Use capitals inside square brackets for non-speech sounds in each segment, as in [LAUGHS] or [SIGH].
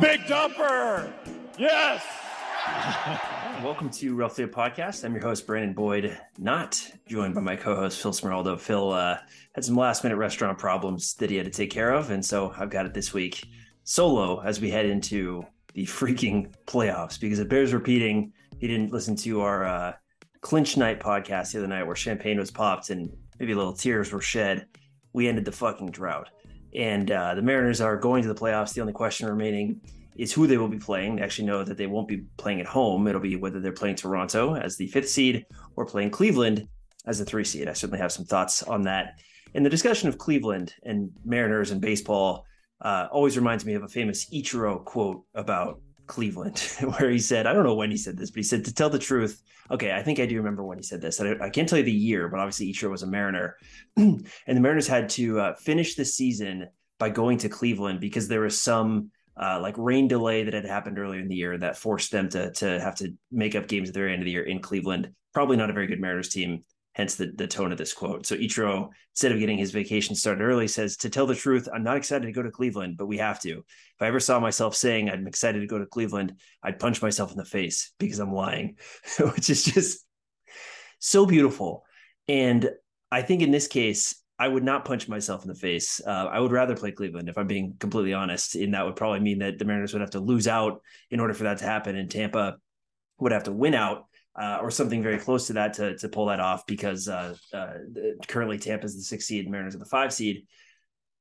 Big dumper. Yes. [LAUGHS] Welcome to Roughly a Podcast. I'm your host, Brandon Boyd, not joined by my co host, Phil Smeraldo. Phil uh, had some last minute restaurant problems that he had to take care of. And so I've got it this week solo as we head into the freaking playoffs because it bears repeating. He didn't listen to our uh, clinch night podcast the other night where champagne was popped and maybe a little tears were shed. We ended the fucking drought. And uh, the Mariners are going to the playoffs. The only question remaining is who they will be playing. They actually know that they won't be playing at home. It'll be whether they're playing Toronto as the fifth seed or playing Cleveland as the three seed. I certainly have some thoughts on that. And the discussion of Cleveland and Mariners and baseball uh, always reminds me of a famous Ichiro quote about Cleveland, [LAUGHS] where he said, I don't know when he said this, but he said, to tell the truth, okay, I think I do remember when he said this. I, I can't tell you the year, but obviously Ichiro was a Mariner. [CLEARS THROAT] and the Mariners had to uh, finish the season by going to Cleveland because there was some uh, like rain delay that had happened earlier in the year that forced them to to have to make up games at the very end of the year in Cleveland. Probably not a very good Mariners team, hence the, the tone of this quote. So Ichiro, instead of getting his vacation started early, says, To tell the truth, I'm not excited to go to Cleveland, but we have to. If I ever saw myself saying I'm excited to go to Cleveland, I'd punch myself in the face because I'm lying, [LAUGHS] which is just so beautiful. And I think in this case, I would not punch myself in the face. Uh, I would rather play Cleveland, if I'm being completely honest. And that would probably mean that the Mariners would have to lose out in order for that to happen, and Tampa would have to win out uh, or something very close to that to to pull that off. Because uh, uh currently Tampa is the six seed, Mariners are the five seed.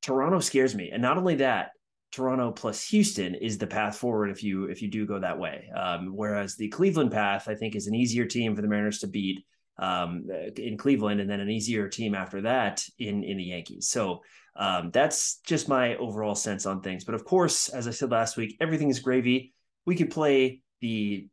Toronto scares me, and not only that, Toronto plus Houston is the path forward if you if you do go that way. Um, whereas the Cleveland path, I think, is an easier team for the Mariners to beat um, in Cleveland, and then an easier team after that in in the Yankees. So um, that's just my overall sense on things. But of course, as I said last week, everything is gravy. We could play the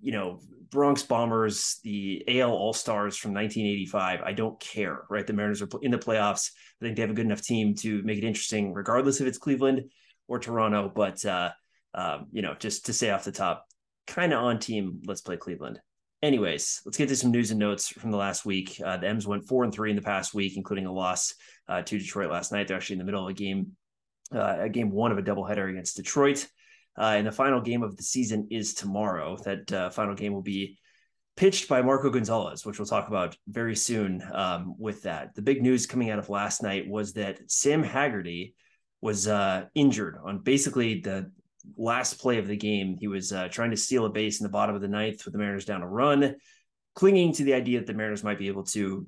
you know Bronx Bombers, the AL All Stars from 1985. I don't care, right? The Mariners are in the playoffs. I think they have a good enough team to make it interesting, regardless if it's Cleveland or Toronto. But uh, um, you know, just to say off the top, kind of on team. Let's play Cleveland. Anyways, let's get to some news and notes from the last week. Uh, the M's went four and three in the past week, including a loss uh, to Detroit last night. They're actually in the middle of a game, uh, a game one of a doubleheader against Detroit. Uh, and the final game of the season is tomorrow. That uh, final game will be pitched by Marco Gonzalez, which we'll talk about very soon. Um, with that, the big news coming out of last night was that Sam Haggerty was uh, injured on basically the last play of the game, he was uh, trying to steal a base in the bottom of the ninth with the Mariners down a run, clinging to the idea that the Mariners might be able to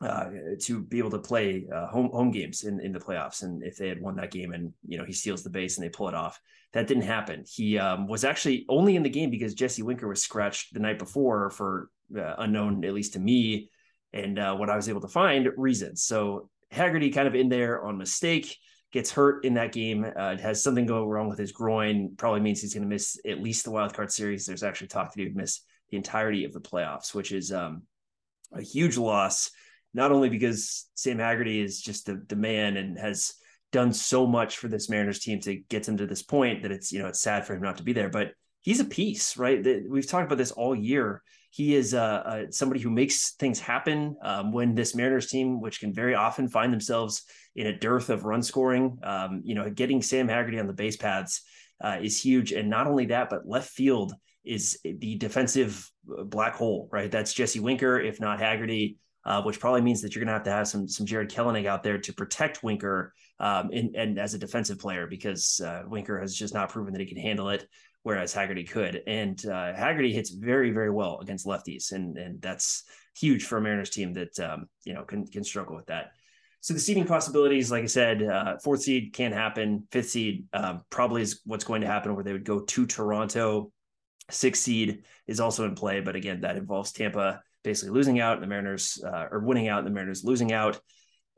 uh, to be able to play uh, home home games in, in the playoffs. And if they had won that game, and you know he steals the base and they pull it off, that didn't happen. He um, was actually only in the game because Jesse Winker was scratched the night before for uh, unknown, at least to me, and uh, what I was able to find reasons. So Haggerty kind of in there on mistake gets hurt in that game. Uh, has something go wrong with his groin. Probably means he's going to miss at least the wild card series. There's actually talk that he would miss the entirety of the playoffs, which is um, a huge loss. Not only because Sam Haggerty is just the, the man and has done so much for this Mariners team to get them to this point that it's you know it's sad for him not to be there, but he's a piece, right? We've talked about this all year. He is uh, uh, somebody who makes things happen um, when this Mariners team, which can very often find themselves in a dearth of run scoring, um, you know, getting Sam Haggerty on the base paths uh, is huge. And not only that, but left field is the defensive uh, black hole, right? That's Jesse Winker, if not Haggerty. Uh, which probably means that you're going to have to have some some Jarred Kelenic out there to protect Winker um, in, and as a defensive player because uh, Winker has just not proven that he can handle it whereas Haggerty could. And uh, Haggerty hits very, very well against lefties, and and that's huge for a Mariners team that um, you know can can struggle with that. So the seeding possibilities, like I said, uh, fourth seed can happen. Fifth seed um, probably is what's going to happen, where they would go to Toronto. Sixth seed is also in play, but again, that involves Tampa basically losing out, and the Mariners uh, or winning out, and the Mariners losing out.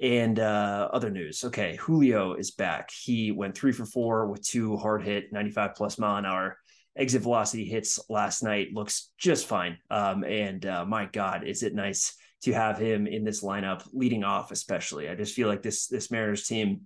And uh, other news. Okay, Julio is back. He went three for four with two hard hit, 95 plus mile an hour exit velocity hits last night. Looks just fine. Um, and uh, my God, is it nice to have him in this lineup leading off, especially. I just feel like this this Mariners team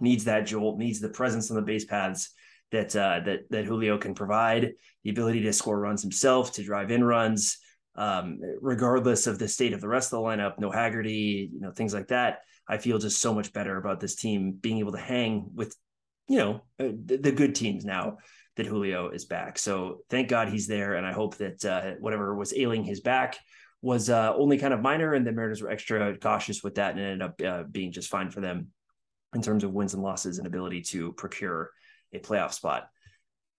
needs that jolt, needs the presence on the base paths that uh, that that Julio can provide, the ability to score runs himself, to drive in runs um, regardless of the state of the rest of the lineup, no Haggerty, you know, things like that. I feel just so much better about this team being able to hang with you know, uh, the, the, good teams now that Julio is back. So thank God he's there. And I hope that uh, whatever was ailing his back was uh, only kind of minor. And the Mariners were extra cautious with that and ended up uh, being just fine for them in terms of wins and losses and ability to procure a playoff spot.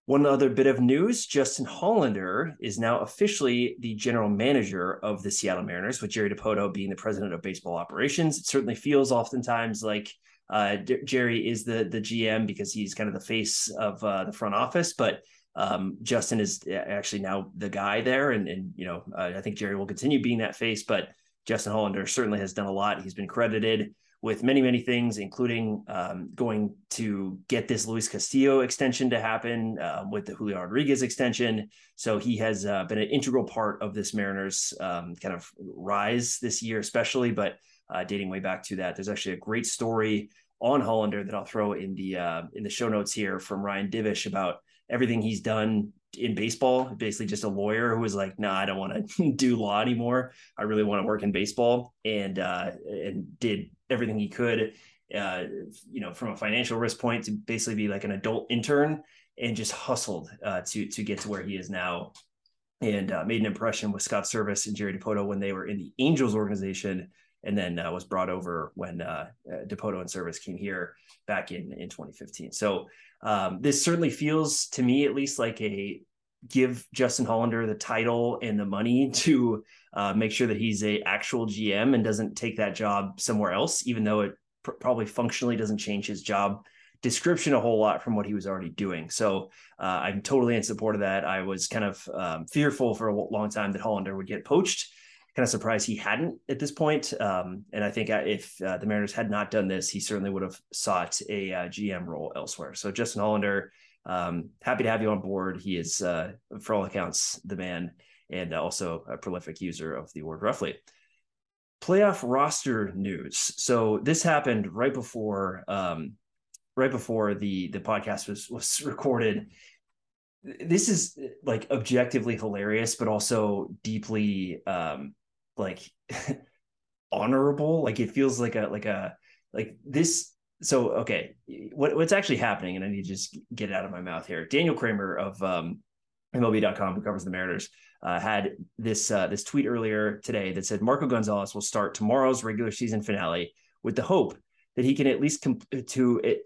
One other bit of news Justin Hollander is now officially the general manager of the Seattle Mariners, with Jerry Dipoto being the president of baseball operations. It certainly feels oftentimes like uh, Jerry is the the GM because he's kind of the face of uh, the front office, but um, Justin is actually now the guy there, and and you know uh, I think Jerry will continue being that face, but Justin Hollander certainly has done a lot. He's been credited with many, many things, including um, going to get this Luis Castillo extension to happen uh, with the Julio Rodriguez extension. So he has uh, been an integral part of this Mariners um, kind of rise this year, especially, but uh, dating way back to that. There's actually a great story on Hollander that I'll throw in the uh, in the show notes here from Ryan Divish about everything he's done in baseball. Basically, just a lawyer who was like, "No, nah, I don't want to [LAUGHS] do law anymore. I really want to work in baseball," and uh, and did everything he could, uh, you know, from a financial risk point to basically be like an adult intern and just hustled uh, to to get to where he is now, and uh, made an impression with Scott Servais and Jerry Dipoto when they were in the Angels organization, and then uh, was brought over when uh, uh, Dipoto and Servais came here back in in 2015. So um, this certainly feels to me at least like a give Justin Hollander the title and the money [LAUGHS] to uh, make sure that he's a actual GM and doesn't take that job somewhere else, even though it pr- probably functionally doesn't change his job description a whole lot from what he was already doing. So uh, I'm totally in support of that. I was kind of um, fearful for a long time that Hollander would get poached. Kind of surprised he hadn't at this point. Um, and I think uh, if uh, the Mariners had not done this, he certainly would have sought a uh, GM role elsewhere. So Justin Hollander, um, happy to have you on board. He is, uh, for all accounts, the man and also a prolific user of the word roughly. Playoff roster news. So this happened right before um, right before the the podcast was was [LAUGHS] recorded. This is like objectively hilarious, but also deeply um, like [LAUGHS] honorable. Like it feels like a like a like this so okay what, what's actually happening and i need to just get it out of my mouth here daniel kramer of um, mlb.com who covers the mariners uh, had this uh, this tweet earlier today that said Marco Gonzalez will start tomorrow's regular season finale with the hope that he can at least com- to it.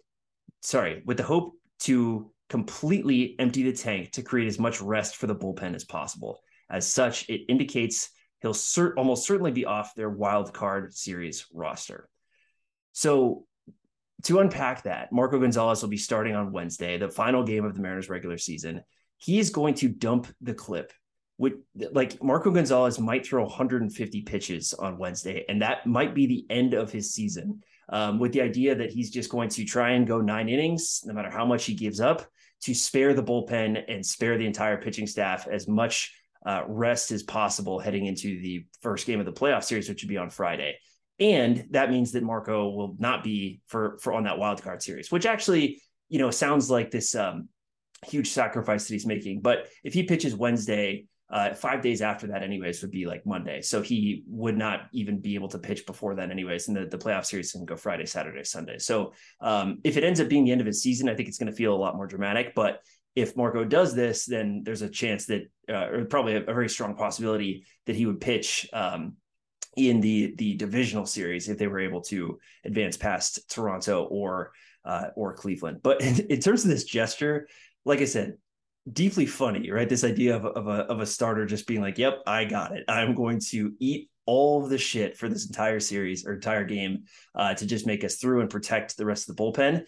Sorry, with the hope to completely empty the tank to create as much rest for the bullpen as possible. As such, it indicates he'll cert- almost certainly be off their wild card series roster. So to unpack that, Marco Gonzalez will be starting on Wednesday, the final game of the Mariners regular season. He is going to dump the clip would like Marco Gonzalez might throw 150 pitches on Wednesday, and that might be the end of his season. Um, with the idea that he's just going to try and go nine innings, no matter how much he gives up, to spare the bullpen and spare the entire pitching staff as much uh, rest as possible heading into the first game of the playoff series, which would be on Friday. And that means that Marco will not be for for on that wild card series, which actually, you know, sounds like this um, huge sacrifice that he's making. But if he pitches Wednesday uh, five days after that, anyways, would be like Monday. So he would not even be able to pitch before then, anyways. And the, the playoff series can go Friday, Saturday, Sunday. So um, if it ends up being the end of his season, I think it's going to feel a lot more dramatic. But if Marco does this, then there's a chance that, uh, or probably a, a, very strong possibility that he would pitch um, in the the divisional series if they were able to advance past Toronto or uh, or Cleveland. But [LAUGHS] in, in terms of this gesture, like I said, deeply funny, right? This idea of, of a of a starter just being like, "Yep, I got it. I'm going to eat all of the shit for this entire series or entire game uh, to just make us through and protect the rest of the bullpen."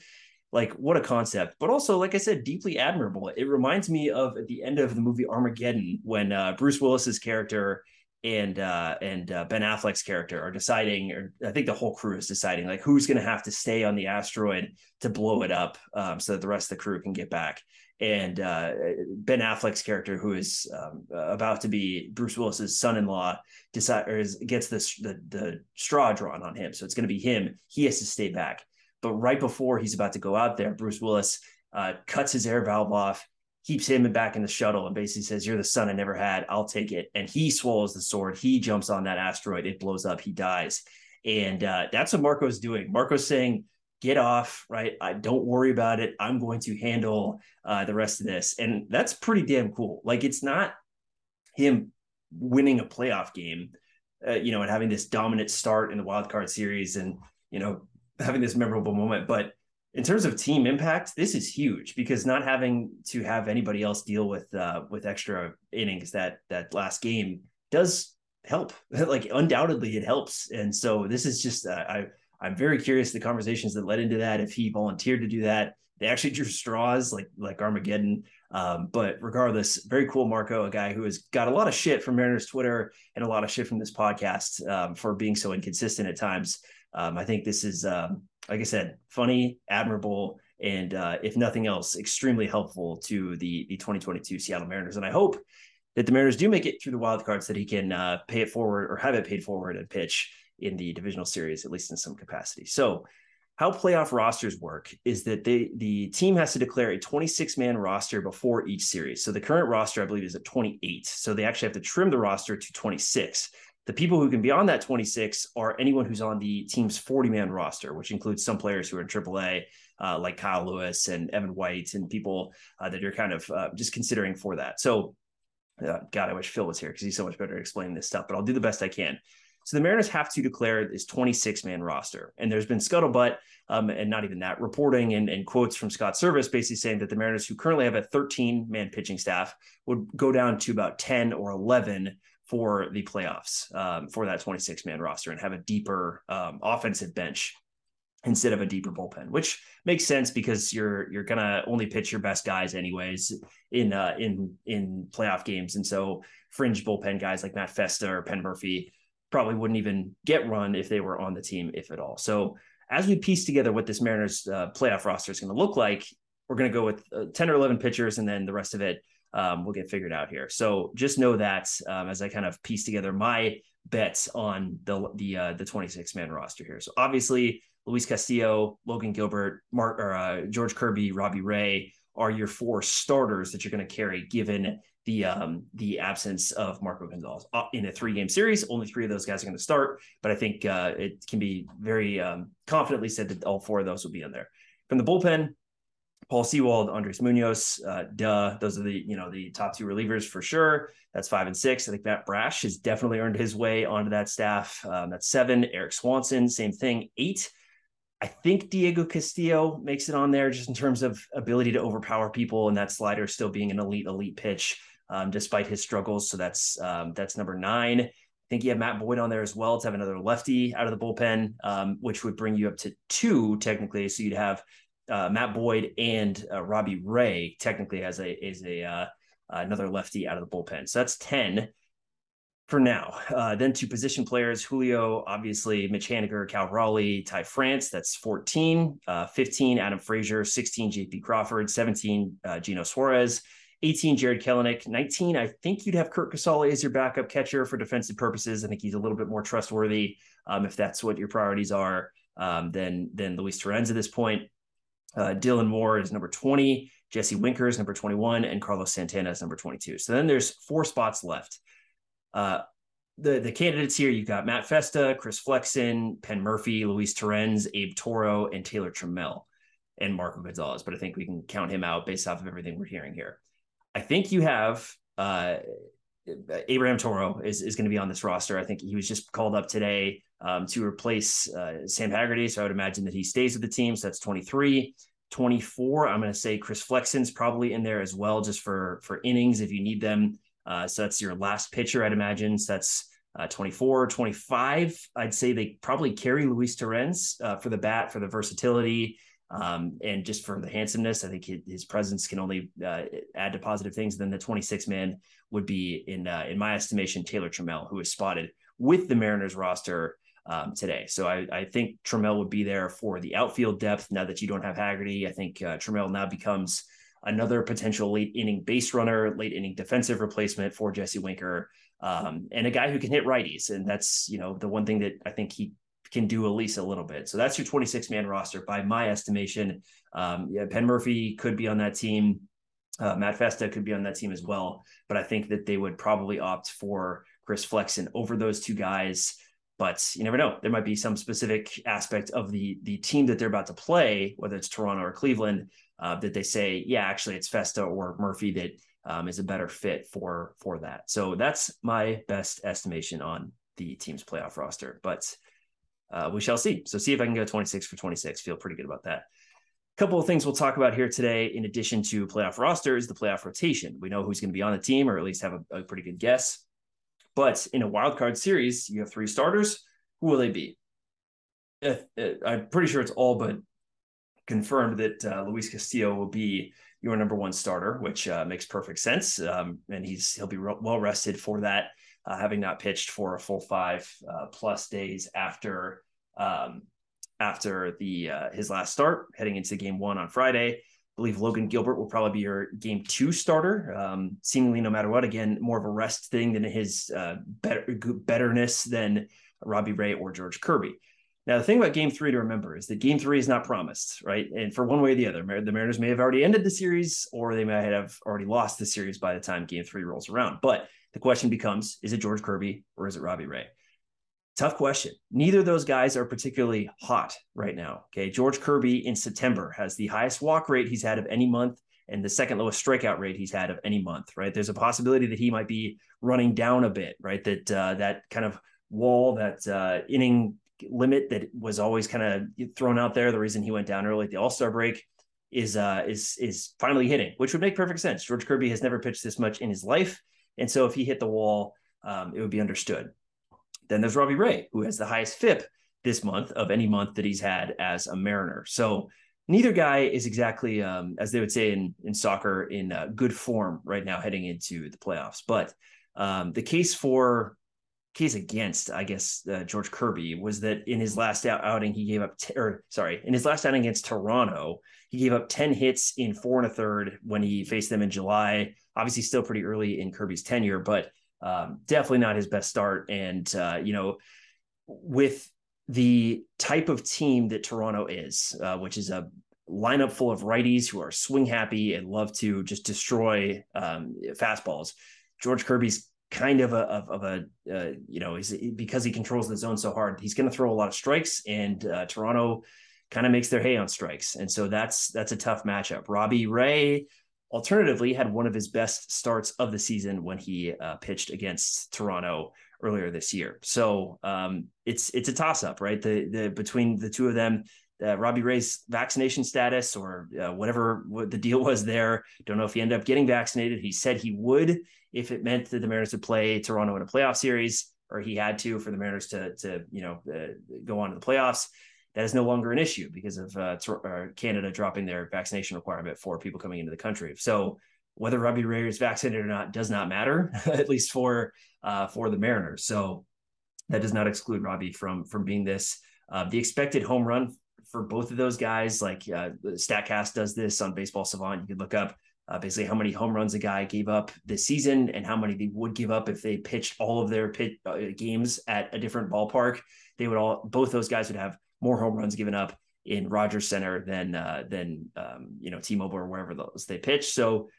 Like, what a concept! But also, like I said, deeply admirable. It reminds me of at the end of the movie Armageddon when uh, Bruce Willis's character and uh, and uh, Ben Affleck's character are deciding, or I think the whole crew is deciding, like who's going to have to stay on the asteroid to blow it up, um, so that the rest of the crew can get back and uh, Ben Affleck's character, who is um, about to be Bruce Willis's son-in-law, decide or is, gets this the the straw drawn on him. So it's going to be him. He has to stay back. But right before he's about to go out there, Bruce Willis uh, cuts his air valve off, keeps him back in the shuttle, and basically says, "You're the son I never had. I'll take it." And he swallows the sword. He jumps on that asteroid. It blows up. He dies. And uh, that's what Marco's doing. Marco's saying, get off, right? I don't worry about it. I'm going to handle uh, the rest of this. And that's pretty damn cool. Like it's not him winning a playoff game, uh, you know, and having this dominant start in the wild card series and, you know, having this memorable moment. But in terms of team impact, this is huge because not having to have anybody else deal with uh, with extra innings that that last game does help. [LAUGHS] like undoubtedly, it helps. And so this is just uh, I I'm very curious the conversations that led into that. If he volunteered to do that, they actually drew straws like like Armageddon. Um, but regardless, very cool Marco, a guy who has got a lot of shit from Mariners Twitter and a lot of shit from this podcast um, for being so inconsistent at times. Um, I think this is, um, like I said, funny, admirable, and uh, if nothing else, extremely helpful to the the 2022 Seattle Mariners. And I hope that the Mariners do make it through the wild cards, that he can uh, pay it forward or have it paid forward and pitch in the divisional series, at least in some capacity. So, how playoff rosters work is that they the team has to declare a 26 man roster before each series. So the current roster, I believe, is at 28. So they actually have to trim the roster to 26. The people who can be on that 26 are anyone who's on the team's 40 man roster, which includes some players who are in AAA, uh, like Kyle Lewis and Evan White, and people uh, that you're kind of uh, just considering for that. So, uh, God, I wish Phil was here because he's so much better at explaining this stuff, but I'll do the best I can. So the Mariners have to declare this 26 man roster. And there's been scuttlebutt um, and not even that reporting and, and, quotes from Scott Servais basically saying that the Mariners, who currently have a 13 man pitching staff, would go down to about 10 or 11 for the playoffs um, for that 26 man roster and have a deeper um, offensive bench instead of a deeper bullpen, which makes sense because you're you're gonna only pitch your best guys anyways in uh, in in playoff games, and so fringe bullpen guys like Matt Festa or Penn Murphy probably wouldn't even get run if they were on the team, if at all. So as we piece together what this Mariners uh, playoff roster is going to look like, we're going to go with uh, 10 or 11 pitchers, and then the rest of it um, will get figured out here. So just know that um, as I kind of piece together my bets on the the uh, the 26 man roster here. So obviously Luis Castillo, Logan Gilbert, Mark or uh, George Kirby, Robbie Ray are your four starters that you're going to carry given the um, the absence of Marco Gonzalez uh, in a three game series. Only three of those guys are going to start, but I think uh, it can be very um, confidently said that all four of those will be in there. From the bullpen, Paul Sewald, Andres Munoz, uh, duh, those are the you know the top two relievers for sure. That's five and six. I think Matt Brash has definitely earned his way onto that staff. Um, that's seven. Erik Swanson, same thing. Eight. I think Diego Castillo makes it on there just in terms of ability to overpower people and that slider still being an elite, elite pitch um, despite his struggles. So that's um, that's number nine. I think you have Matt Boyd on there as well to have another lefty out of the bullpen, um, which would bring you up to two technically. So you'd have uh, Matt Boyd and uh, Robbie Ray technically has a as a uh, another lefty out of the bullpen. So that's ten for now. Uh, then two position players, Julio, obviously, Mitch Haniger, Cal Raleigh, Ty France, that's 14. Uh, 15, Adam Frazier, 16, JP Crawford, 17, uh, Geno Suarez, 18, Jarred Kelenic. 19, I think you'd have Curt Casali as your backup catcher for defensive purposes. I think he's a little bit more trustworthy um, if that's what your priorities are um, than, than Luis Torrens at this point. Uh, Dylan Moore is number 20, Jesse Winker is number 21, and Carlos Santana is number 22. So then there's four spots left. Uh, the the candidates here you've got Matt Festa, Chris Flexen, Penn Murphy, Luis Torrens, Abe Toro, and Taylor Trammell, and Marco Gonzalez. But I think we can count him out based off of everything we're hearing here. I think you have uh, Abraham Toro is, is going to be on this roster. I think he was just called up today um, to replace uh, Sam Haggerty. So I would imagine that he stays with the team. So that's 23. 24, I'm going to say Chris Flexen's probably in there as well, just for for innings if you need them. Uh, so that's your last pitcher, I'd imagine. So that's uh, 24, 25. I'd say they probably carry Luis Torrens uh, for the bat, for the versatility, um, and just for the handsomeness, I think his presence can only uh, add to positive things. Then the 26 man would be, in uh, in my estimation, Taylor Trammell, who is spotted with the Mariners roster um, today. So I, I, think Trammell would be there for the outfield depth. Now that you don't have Haggerty, I think uh, Trammell now becomes another potential late inning base runner, late inning defensive replacement for Jesse Winker, um, and a guy who can hit righties. And that's you know the one thing that I think he can do at least a little bit. So that's your 26 man roster by my estimation. Um, yeah, Penn Murphy could be on that team. Uh, Matt Festa could be on that team as well, but I think that they would probably opt for Chris Flexen over those two guys. but you never know. There might be some specific aspect of the the team that they're about to play, whether it's Toronto or Cleveland, uh, that they say, yeah, actually it's Festa or Murphy that um, is a better fit for for that. So that's my best estimation on the team's playoff roster, but uh, we shall see. So see if I can go 26 for 26. Feel pretty good about that. A couple of things we'll talk about here today, in addition to playoff rosters, the playoff rotation. We know who's going to be on the team, or at least have a, a pretty good guess. But in a wild card series, you have three starters. Who will they be? Uh, I'm pretty sure it's all but confirmed that uh, Luis Castillo will be your number one starter, which uh, makes perfect sense. Um, and he's he'll be re- well rested for that, uh, having not pitched for a full five uh, plus days after um, after the uh, his last start, heading into game one on Friday. I believe Logan Gilbert will probably be your game two starter, um, seemingly no matter what. Again, more of a rest thing than his uh, better betterness than Robbie Ray or George Kirby. Now, the thing about game three to remember is that game three is not promised, right? And for one way or the other, the Mariners may have already ended the series or they may have already lost the series by the time game three rolls around. But the question becomes is it George Kirby or is it Robbie Ray? Tough question. Neither of those guys are particularly hot right now. Okay. George Kirby in September has the highest walk rate he's had of any month and the second lowest strikeout rate he's had of any month, right? There's a possibility that he might be running down a bit, right? That uh, that kind of wall, that uh, inning limit that was always kind of thrown out there. The reason he went down early at the All Star break is uh, is is finally hitting, which would make perfect sense. George Kirby has never pitched this much in his life, and so if he hit the wall, um, it would be understood. Then there's Robbie Ray, who has the highest FIP this month of any month that he's had as a Mariner. So neither guy is exactly, um, as they would say in in soccer, in uh, good form right now heading into the playoffs. But um, the case for case against, I guess, uh, George Kirby was that in his last out- outing, he gave up, t- or sorry, in his last outing against Toronto, he gave up 10 hits in four and a third when he faced them in July. Obviously, still pretty early in Kirby's tenure, but um, definitely not his best start. And, uh, you know, with the type of team that Toronto is, uh, which is a lineup full of righties who are swing happy and love to just destroy um, fastballs. George Kirby's kind of a of, of a uh, you know he's because he controls the zone so hard he's going to throw a lot of strikes and uh, Toronto kind of makes their hay on strikes and so that's that's a tough matchup Robbie Ray alternatively had one of his best starts of the season when he uh, pitched against Toronto earlier this year so um, it's it's a toss up right the the between the two of them uh, Robbie Ray's vaccination status or uh, whatever what the deal was there. Don't know if he ended up getting vaccinated. He said he would if it meant that the Mariners would play Toronto in a playoff series, or he had to for the Mariners to to you know uh, go on to the playoffs. That is no longer an issue because of uh, uh, Canada dropping their vaccination requirement for people coming into the country. So whether Robbie Ray is vaccinated or not does not matter, [LAUGHS] at least for uh, for the Mariners. So that does not exclude Robbie from from being this. Uh, the expected home run for both of those guys, like uh, Statcast does this on Baseball Savant. You could look up uh, basically how many home runs a guy gave up this season and how many they would give up if they pitched all of their pit uh, games at a different ballpark. They would all both those guys would have more home runs given up in Rogers Centre than uh, than um, you know T-Mobile or wherever those they pitch. So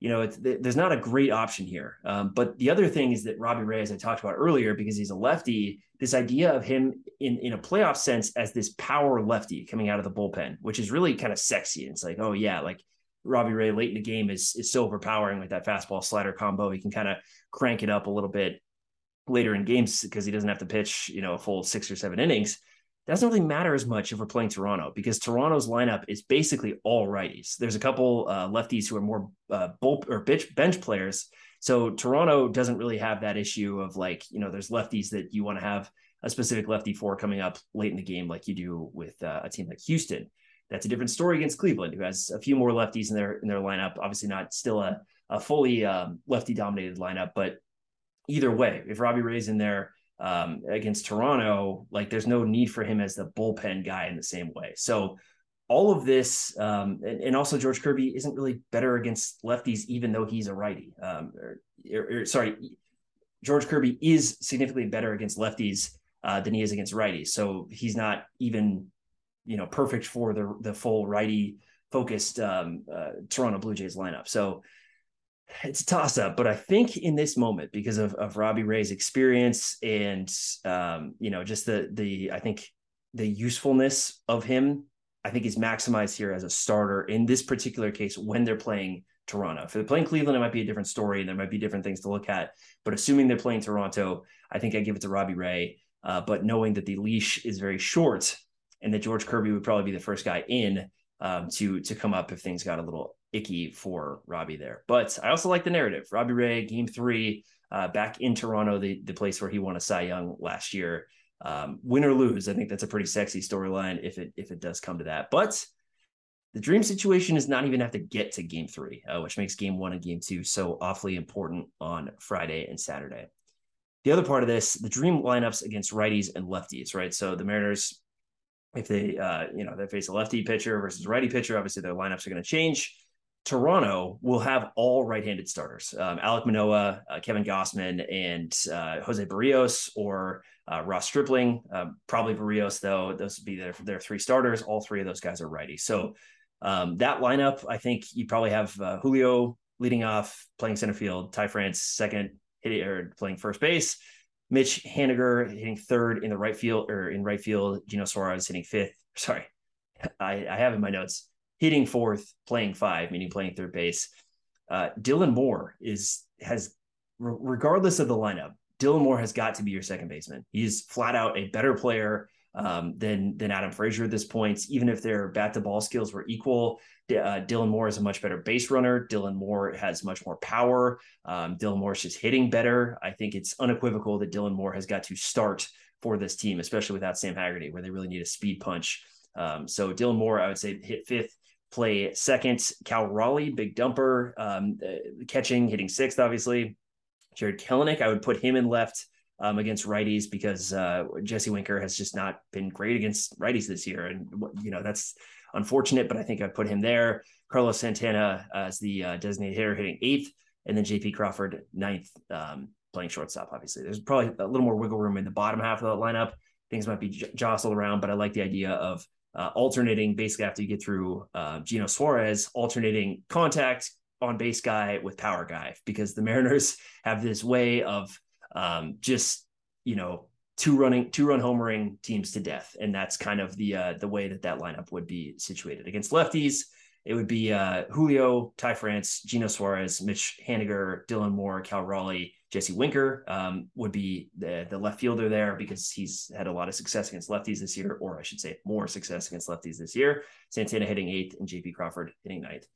you know there's not a great option here. Um, but the other thing is that Robbie Ray, as I talked about earlier, because he's a lefty, this idea of him in in a playoff sense as this power lefty coming out of the bullpen, which is really kind of sexy. It's like, oh yeah, like Robbie Ray late in the game is is so overpowering with that fastball slider combo. He can kind of crank it up a little bit later in games because he doesn't have to pitch, you know, a full six or seven innings. Doesn't really matter as much if we're playing Toronto because Toronto's lineup is basically all righties. There's a couple uh, lefties who are more uh, or bench bench players. So Toronto doesn't really have that issue of like, you know, there's lefties that you want to have a specific lefty for coming up late in the game, like you do with uh, a team like Houston. That's a different story against Cleveland, who has a few more lefties in their in their lineup. Obviously, not still a, a fully um, lefty dominated lineup, but either way, if Robbie Ray's in there um, against Toronto, like there's no need for him as the bullpen guy in the same way. So all of this, um, and, and, also George Kirby isn't really better against lefties, even though he's a righty. Um, or, or, or, sorry, George Kirby is significantly better against lefties uh, than he is against righties. So he's not even you know perfect for the the full righty focused um, uh, Toronto Blue Jays lineup. So it's a toss up, but I think in this moment, because of, of Robbie Ray's experience and um, you know, just the the I think the usefulness of him, I think is maximized here as a starter in this particular case when they're playing Toronto. If they're playing Cleveland, it might be a different story and there might be different things to look at. But assuming they're playing Toronto, I think I give it to Robbie Ray. Uh, but knowing that the leash is very short and that George Kirby would probably be the first guy in um, to to come up if things got a little icky for Robbie there. But I also like the narrative. Robbie Ray, game three, uh, back in Toronto, the, the place where he won a Cy Young last year. Um, win or lose, I think that's a pretty sexy storyline if it if it does come to that. But the dream situation is not even have to get to game three, uh, which makes game one and game two so awfully important on Friday and Saturday. The other part of this, the dream lineups against righties and lefties, right? So the Mariners, if they, uh, you know, they face a lefty pitcher versus righty pitcher, obviously their lineups are going to change. Toronto will have all right-handed starters: um, Alek Manoah, uh, Kevin Gausman, and uh, Jose Berrios or uh, Ross Stripling. Um, probably Berrios, though. Those would be their their three starters. All three of those guys are righty. So um, that lineup, I think you probably have uh, Julio leading off, playing center field, Ty France second, hitting or playing first base. Mitch Haniger hitting third in the right field or in right field. Geno Suarez hitting fifth. [LAUGHS] Sorry, I, I have in my notes hitting fourth, playing five, meaning playing third base. Uh, Dylan Moore is has regardless of the lineup, Dylan Moore has got to be your second baseman. He's flat out a better player um, than than Adam Frazier at this point. Even if their bat to ball skills were equal, uh, Dylan Moore is a much better base runner. Dylan Moore has much more power. Um, Dylan Moore is just hitting better. I think it's unequivocal that Dylan Moore has got to start for this team, especially without Sam Haggerty, where they really need a speed punch. Um, so Dylan Moore, I would say, hit fifth play second. Cal Raleigh, big dumper, um, uh, catching, hitting sixth, obviously. Jarred Kelenic, I would put him in left um, against righties because uh, Jesse Winker has just not been great against righties this year. And, you know, that's unfortunate, but I think I'd put him there. Carlos Santana as the uh, designated hitter hitting eighth, and then JP Crawford ninth, um, playing shortstop, obviously. There's probably a little more wiggle room in the bottom half of the lineup. Things might be j- jostled around, but I like the idea of uh, alternating basically after you get through uh, Geno Suarez, alternating contact on base guy with power guy because the [LAUGHS] Mariners have this way of um, just you know two running two run homering teams to death, and that's kind of the uh, the way that that lineup would be situated against lefties. It would be uh, Julio, Ty France, Geno Suarez, Mitch Haniger, Dylan Moore, Cal Raleigh, Jesse Winker um, would be the, the left fielder there because he's had a lot of success against lefties this year, or I should say more success against lefties this year. Santana hitting eighth and JP Crawford hitting ninth.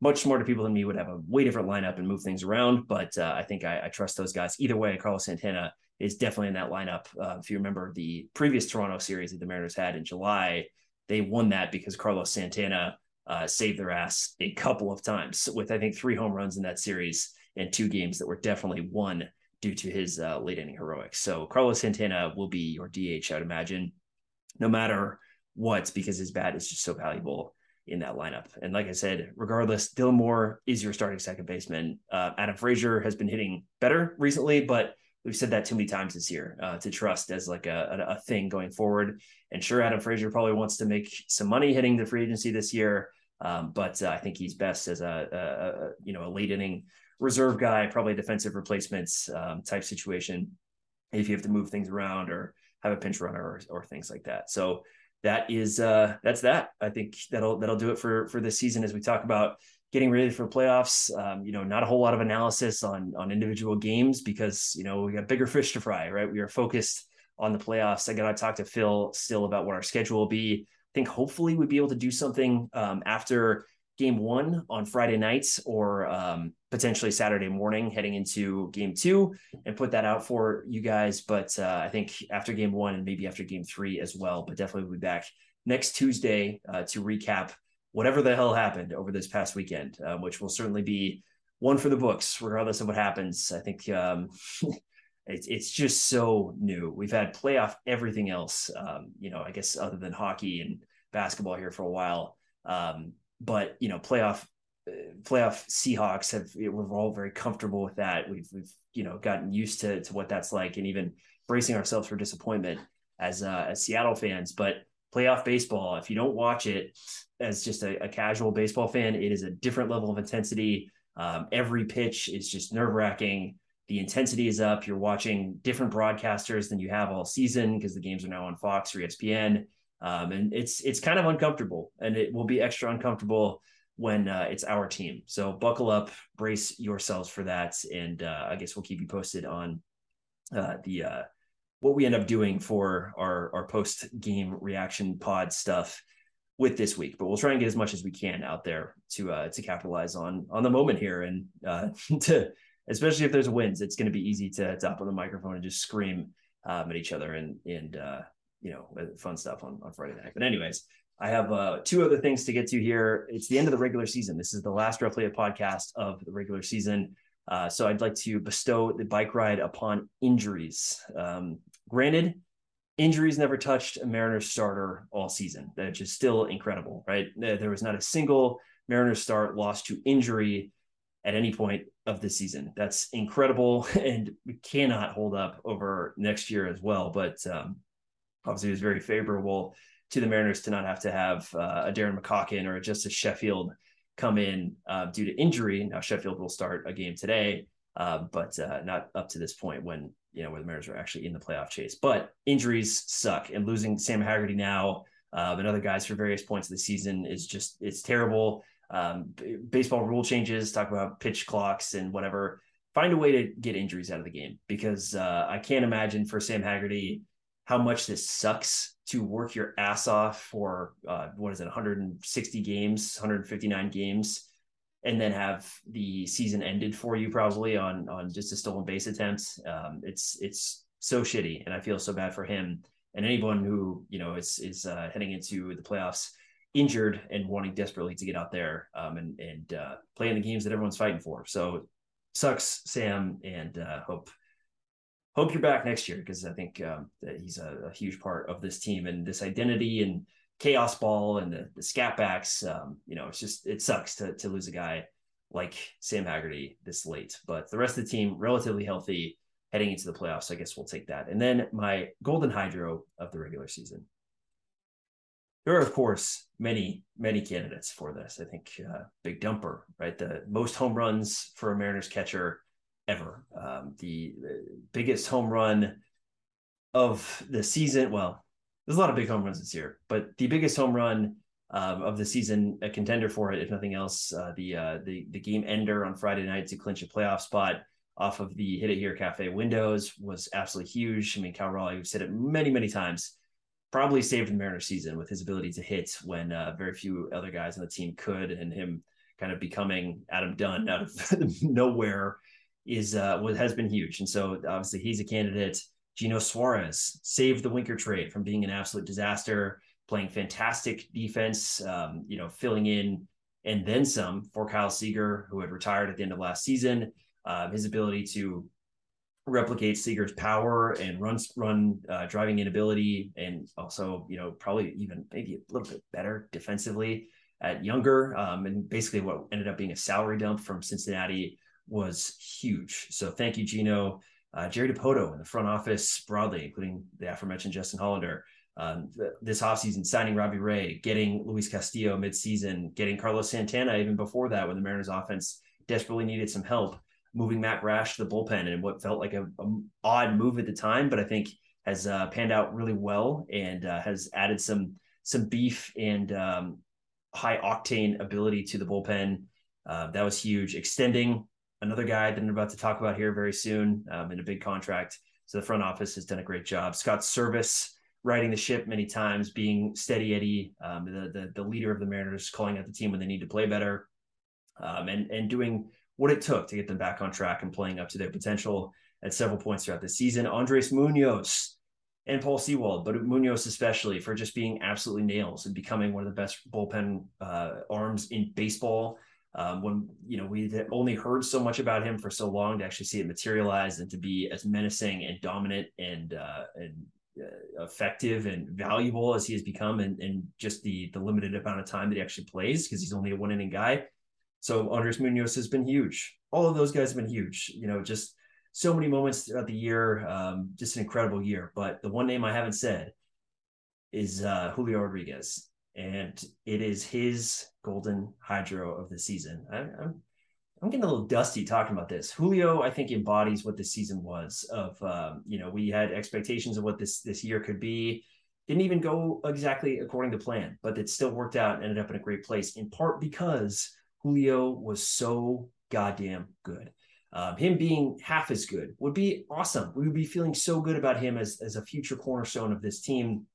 Much smarter people than me would have a way different lineup and move things around, but uh, I think I, I, trust those guys. Either way, Carlos Santana is definitely in that lineup. Uh, if you remember the previous Toronto series that the Mariners had in July, they won that because Carlos Santana uh, saved their ass a couple of times with I think three home runs in that series and two games that were definitely won due to his uh, late inning heroics. So Carlos Santana will be your DH, I'd imagine, no matter what, because his bat is just so valuable in that lineup. And like I said, regardless, Dylan Moore is your starting second baseman. Uh, Adam Frazier has been hitting better recently, but we've said that too many times this year uh, to trust as like a, a, thing going forward. And sure, Adam Frazier probably wants to make some money hitting the free agency this year, um, but uh, I think he's best as a, a, a, you know a late inning reserve guy, probably defensive replacements um, type situation if you have to move things around or have a pinch runner or, or things like that. So that is uh, that's that. I think that'll that'll do it for for this season as we talk about getting ready for playoffs. Um, you know, not a whole lot of analysis on on individual games because you know we got bigger fish to fry, right? We are focused on the playoffs. I got to talk to Phil still about what our schedule will be. I think hopefully we'd be able to do something um, after game one on Friday nights or um, potentially Saturday morning heading into game two and put that out for you guys. But uh, I think after game one and maybe after game three as well, but definitely we'll be back next Tuesday uh, to recap whatever the hell happened over this past weekend, uh, which will certainly be one for the books, regardless of what happens. I think um, [LAUGHS] it's, it's just so new. We've had playoff everything else, um, you know, I guess other than hockey and basketball here for a while. Um, but you know, playoff playoff Seahawks have we're all very comfortable with that. We've we've you know gotten used to to what that's like, and even bracing ourselves for disappointment as uh, as Seattle fans. But playoff baseball, if you don't watch it as just a, a casual baseball fan, it is a different level of intensity. Um, every pitch is just nerve wracking. The intensity is up. You're watching different broadcasters than you have all season because the games are now on Fox or ESPN, um, and it's it's kind of uncomfortable, and it will be extra uncomfortable when uh, it's our team. So buckle up, brace yourselves for that, and uh, I guess we'll keep you posted on uh, the uh, what we end up doing for our our post game reaction pod stuff with this week. But we'll try and get as much as we can out there to uh, to capitalize on on the moment here and uh, [LAUGHS] to especially if there's wins, it's going to be easy to tap on the microphone and just scream um, at each other and and you know fun stuff on on Friday night. But anyways. I have uh, two other things to get to here. It's the end of the regular season. This is the last roughly a podcast of the regular season. Uh, so I'd like to bestow the bike ride upon injuries. Um, granted, injuries never touched a Mariners starter all season. That's just still incredible, right? There was not a single Mariners start lost to injury at any point of the season. That's incredible, [LAUGHS] and we cannot hold up over next year as well. But um, obviously, it was very favorable to the Mariners to not have to have uh, a Darren McCaughan or Justus Sheffield come in uh, due to injury. Now Sheffield will start a game today, uh, but uh, not up to this point when you know where the Mariners are actually in the playoff chase. But injuries suck, and losing Sam Haggerty now um, and other guys for various points of the season is just it's terrible. Um, b- baseball rule changes, talk about pitch clocks and whatever. Find a way to get injuries out of the game because uh, I can't imagine for Sam Haggerty how much this sucks to work your ass off for uh, what is it 160 games 159 games and then have the season ended for you probably on on just a stolen base attempt. Um, it's it's so shitty and i feel so bad for him and anyone who you know is is uh, heading into the playoffs injured and wanting desperately to get out there um, and and uh, playing the games that everyone's fighting for. So sucks sam and uh, hope hope you're back next year because I think um, that he's a, a, huge part of this team and this identity and chaos ball and the, the scat backs. Um, you know, it's just it sucks to to lose a guy like Sam Haggerty this late, but the rest of the team relatively healthy heading into the playoffs. I guess we'll take that. And then my golden hydro of the regular season. There are, of course, many, many candidates for this. I think uh, Big Dumper, right? The most home runs for a Mariners catcher ever. Um, the, the, biggest home run of the season. Well, there's a lot of big home runs this year, but the biggest home run um, of the season, a contender for it, if nothing else, uh, the uh, the the game ender on Friday night to clinch a playoff spot off of the Hit It Here Cafe windows was absolutely huge. I mean, Cal Raleigh, we've said it many, many times, probably saved the Mariners season with his ability to hit when uh, very few other guys on the team could, and him kind of becoming Adam Dunn out of [LAUGHS] nowhere is uh, has been huge. And so obviously he's a candidate. Geno Suarez saved the Winker trade from being an absolute disaster, playing fantastic defense, um, you know, filling in and then some for Kyle Seager, who had retired at the end of last season. Uh, his ability to replicate Seager's power and run run uh, driving inability, and also you know probably even maybe a little bit better defensively at younger, um, and basically what ended up being a salary dump from Cincinnati was huge. So thank you, Geno. Uh, Jerry Dipoto in the front office broadly, including the aforementioned Justin Hollander. Um, this offseason, signing Robbie Ray, getting Luis Castillo midseason, getting Carlos Santana even before that when the Mariners offense desperately needed some help, moving Matt Brash to the bullpen and what felt like a odd move at the time, but I think has uh, panned out really well and uh, has added some some beef and um, high octane ability to the bullpen. Uh, that was huge. Extending another guy that I'm about to talk about here very soon um, in a big contract. So the front office has done a great job. Scott Servais riding the ship many times, being steady Eddie, um, the, the, the leader of the Mariners, calling out the team when they need to play better, um, and and doing what it took to get them back on track and playing up to their potential at several points throughout the season. Andres Munoz and Paul Sewald, but Munoz especially for just being absolutely nails and becoming one of the best bullpen uh, arms in baseball um, when you know we only heard so much about him for so long to actually see it materialize and to be as menacing and dominant and uh, and uh, effective and valuable as he has become and and just the the limited amount of time that he actually plays because he's only a one inning guy. So Andres Munoz has been huge. All of those guys have been huge. You know, just so many moments throughout the year. Um, just an incredible year. But the one name I haven't said is uh, Julio Rodriguez and it is his golden hydro of the season. I, am I'm getting a little dusty talking about this. Julio, I think, embodies what this season was. Of um, you know, we had expectations of what this this year could be. Didn't even go exactly according to plan, but it still worked out and ended up in a great place. In part because Julio was so goddamn good. Um, him being half as good would be awesome. We would be feeling so good about him as as a future cornerstone of this team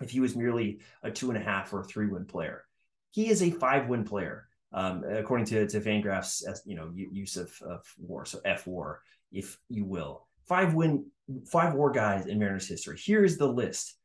if he was merely a two and a half or three win player. He is a five win player um, according to, to Fangraphs, you know, use of, of war, so F war, if you will. Five win, five war guys in Mariners history. Here is the list.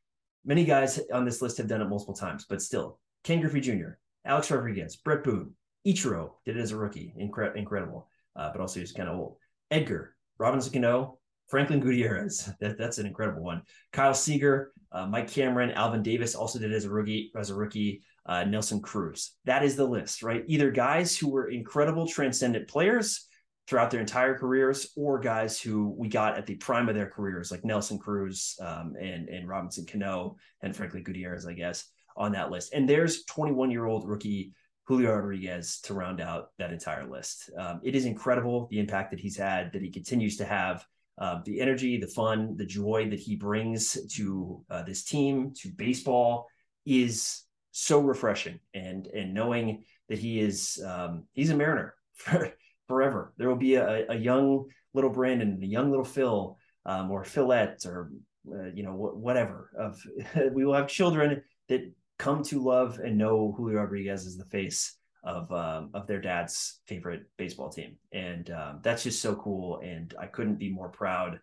Many guys on this list have done it multiple times, but still, Ken Griffey Jr., Alex Rodriguez, Bret Boone, Ichiro did it as a rookie, Incre- incredible, uh, but also he's kind of old. Edgar, Robinson Cano, Franklin Gutierrez, that, that's an incredible one. Kyle Seager, uh, Mike Cameron, Alvin Davis also did as a rookie. As a rookie, uh, Nelson Cruz. That is the list, right? Either guys who were incredible, transcendent players throughout their entire careers, or guys who we got at the prime of their careers, like Nelson Cruz um, and and Robinson Cano and frankly Gutierrez, I guess, on that list. And there's 21 year old rookie Julio Rodriguez to round out that entire list. Um, it is incredible the impact that he's had, that he continues to have. Uh, the energy, the fun, the joy that he brings to uh, this team, to baseball, is so refreshing and and knowing that he is um, he's a Mariner [LAUGHS] for, forever. There will be a, a young little Brandon, a young little Phil, um, or Philette, or uh, you know whatever. Of [LAUGHS] we will have children that come to love and know Julio Rodriguez is the face of um, of their dad's favorite baseball team, and um, that's just so cool. And I couldn't be more proud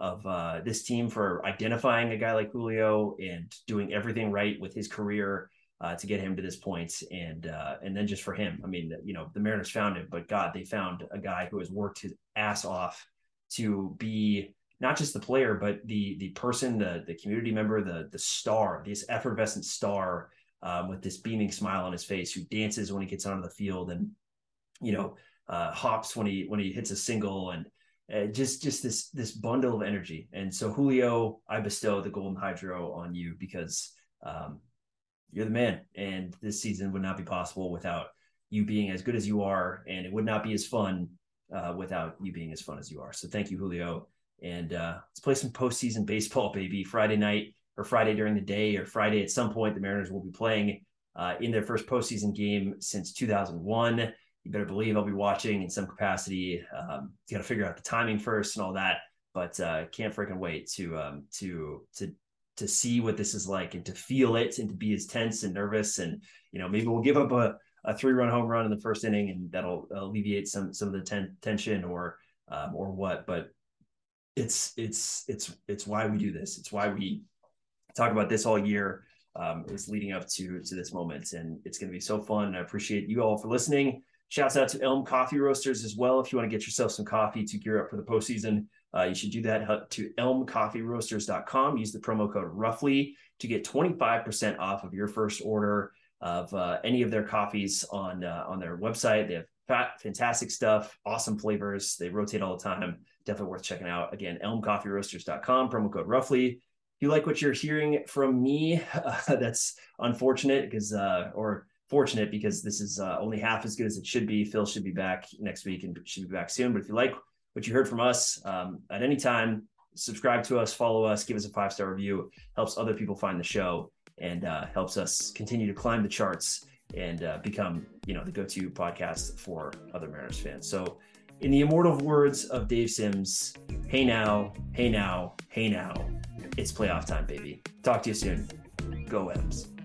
of uh, this team for identifying a guy like Julio and doing everything right with his career uh, to get him to this point, and uh, and then just for him, I mean, you know, the Mariners found him, but God, they found a guy who has worked his ass off to be not just the player, but the the person, the the community member, the the star, this effervescent star um, with this beaming smile on his face, who dances when he gets onto the field, and you know, uh, hops when he when he hits a single, and uh, just just this this bundle of energy. And so Julio, I bestow the golden hydro on you because um, you're the man. And this season would not be possible without you being as good as you are. And it would not be as fun uh, without you being as fun as you are. So thank you, Julio. And uh, let's play some postseason baseball, baby. Friday night or Friday during the day or Friday at some point, the Mariners will be playing uh, in their first postseason game since 2001. You better believe I'll be watching in some capacity. Um, you got to figure out the timing first and all that, but uh, can't freaking wait to um, to to to see what this is like and to feel it and to be as tense and nervous and you know maybe we'll give up a, a three run home run in the first inning and that'll alleviate some some of the ten- tension or um, or what but it's it's it's it's why we do this it's why we talk about this all year um, is leading up to to this moment and it's going to be so fun i appreciate you all for listening shouts out to elm coffee roasters as well if you want to get yourself some coffee to gear up for the postseason uh, you should do that to elmcoffeeroasters.com. Use the promo code roughly to get 25% off of your first order of uh, any of their coffees on uh, on their website. They have fat, fantastic stuff, awesome flavors. They rotate all the time. Definitely worth checking out. Again, elmcoffeeroasters.com, promo code roughly. If you like what you're hearing from me, [LAUGHS] that's unfortunate because, uh, or fortunate because this is uh, only half as good as it should be. Phil should be back next week and should be back soon. But if you like what you heard from us um, at any time, subscribe to us, follow us, give us a five star review. Helps other people find the show and uh, helps us continue to climb the charts and uh, become, you know, the go to podcast for other Mariners fans. So, in the immortal words of Dave Sims, hey now, hey now, hey now, it's playoff time, baby. Talk to you soon. Go M's.